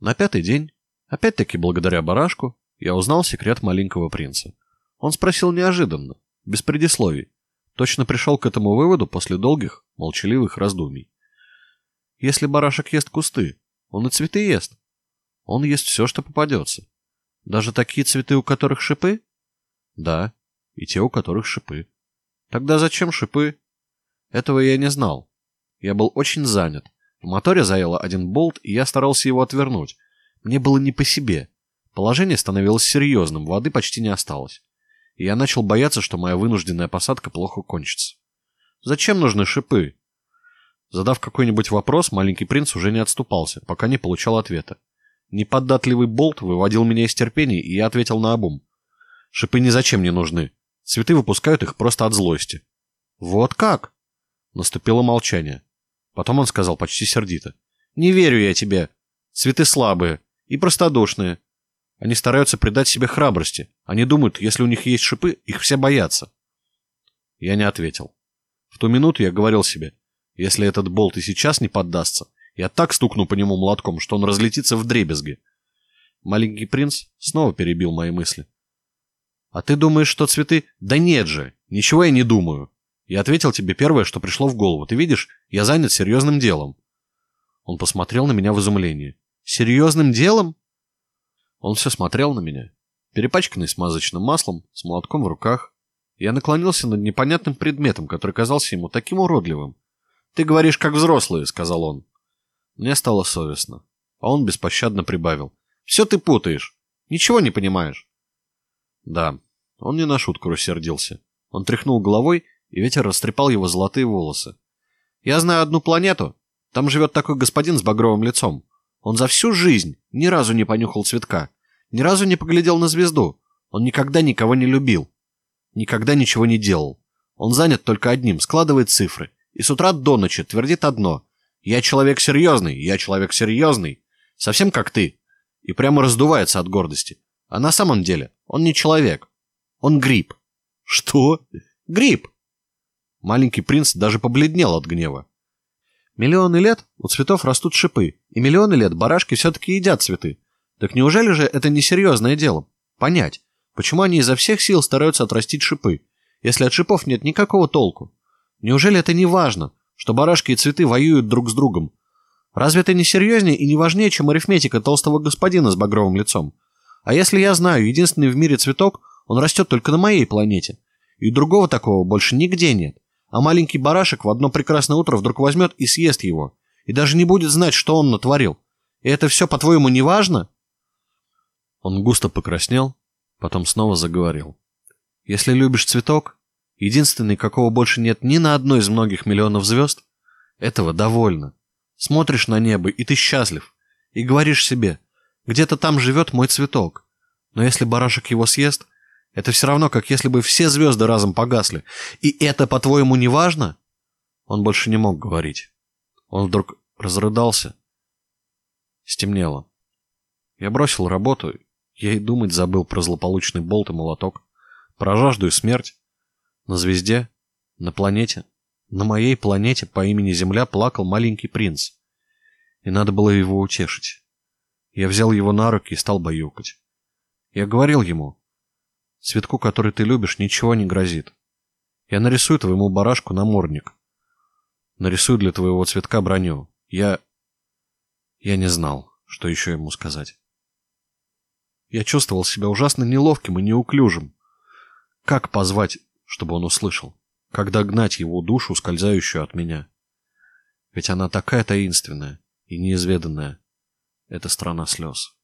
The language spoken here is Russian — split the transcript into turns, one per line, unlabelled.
На пятый день, опять-таки благодаря барашку, я узнал секрет маленького принца. Он спросил неожиданно, без предисловий. Точно пришел к этому выводу после долгих, молчаливых раздумий. Если барашек ест кусты, он и цветы ест. Он ест все, что попадется. Даже такие цветы, у которых шипы? Да, и те, у которых шипы. Тогда зачем шипы? Этого я не знал. Я был очень занят. В моторе заело один болт, и я старался его отвернуть. Мне было не по себе. Положение становилось серьезным, воды почти не осталось. И я начал бояться, что моя вынужденная посадка плохо кончится. Зачем нужны шипы? Задав какой-нибудь вопрос, маленький принц уже не отступался, пока не получал ответа. Неподатливый болт выводил меня из терпения, и я ответил на обум. Шипы ни зачем не нужны. Цветы выпускают их просто от злости. Вот как? Наступило молчание. Потом он сказал почти сердито. Не верю я тебе. Цветы слабые и простодушные. Они стараются придать себе храбрости. Они думают, если у них есть шипы, их все боятся. Я не ответил. В ту минуту я говорил себе, если этот болт и сейчас не поддастся, я так стукну по нему молотком, что он разлетится в дребезги. Маленький принц снова перебил мои мысли. А ты думаешь, что цветы... Да нет же, ничего я не думаю. Я ответил тебе первое, что пришло в голову. Ты видишь, я занят серьезным делом. Он посмотрел на меня в изумлении. Серьезным делом? Он все смотрел на меня, перепачканный смазочным маслом, с молотком в руках. Я наклонился над непонятным предметом, который казался ему таким уродливым. «Ты говоришь, как взрослые», — сказал он. Мне стало совестно. А он беспощадно прибавил. «Все ты путаешь. Ничего не понимаешь». Да, он не на шутку рассердился. Он тряхнул головой, и ветер растрепал его золотые волосы. «Я знаю одну планету. Там живет такой господин с багровым лицом. Он за всю жизнь ни разу не понюхал цветка, ни разу не поглядел на звезду. Он никогда никого не любил. Никогда ничего не делал. Он занят только одним, складывает цифры. И с утра до ночи твердит одно. «Я человек серьезный, я человек серьезный. Совсем как ты». И прямо раздувается от гордости. А на самом деле он не человек. Он гриб. Что? Гриб. Маленький принц даже побледнел от гнева. Миллионы лет у цветов растут шипы, и миллионы лет барашки все-таки едят цветы. Так неужели же это несерьезное дело? Понять, почему они изо всех сил стараются отрастить шипы, если от шипов нет никакого толку? Неужели это не важно, что барашки и цветы воюют друг с другом? Разве это не серьезнее и не важнее, чем арифметика толстого господина с багровым лицом? А если я знаю единственный в мире цветок, он растет только на моей планете, и другого такого больше нигде нет, а маленький барашек в одно прекрасное утро вдруг возьмет и съест его, и даже не будет знать, что он натворил. И это все, по-твоему, не важно?» Он густо покраснел, потом снова заговорил. «Если любишь цветок, единственный, какого больше нет ни на одной из многих миллионов звезд, этого довольно. Смотришь на небо, и ты счастлив, и говоришь себе, где-то там живет мой цветок. Но если барашек его съест, это все равно, как если бы все звезды разом погасли. И это, по-твоему, не важно?» Он больше не мог говорить. Он вдруг разрыдался. Стемнело. Я бросил работу. Я и думать забыл про злополучный болт и молоток. Про жажду и смерть. На звезде, на планете, на моей планете по имени Земля плакал маленький принц. И надо было его утешить. Я взял его на руки и стал баюкать. Я говорил ему, цветку, который ты любишь, ничего не грозит. Я нарисую твоему барашку намордник. Нарисую для твоего цветка броню. Я... Я не знал, что еще ему сказать. Я чувствовал себя ужасно неловким и неуклюжим. Как позвать, чтобы он услышал? Как догнать его душу, скользающую от меня? Ведь она такая таинственная и неизведанная. Это страна слез.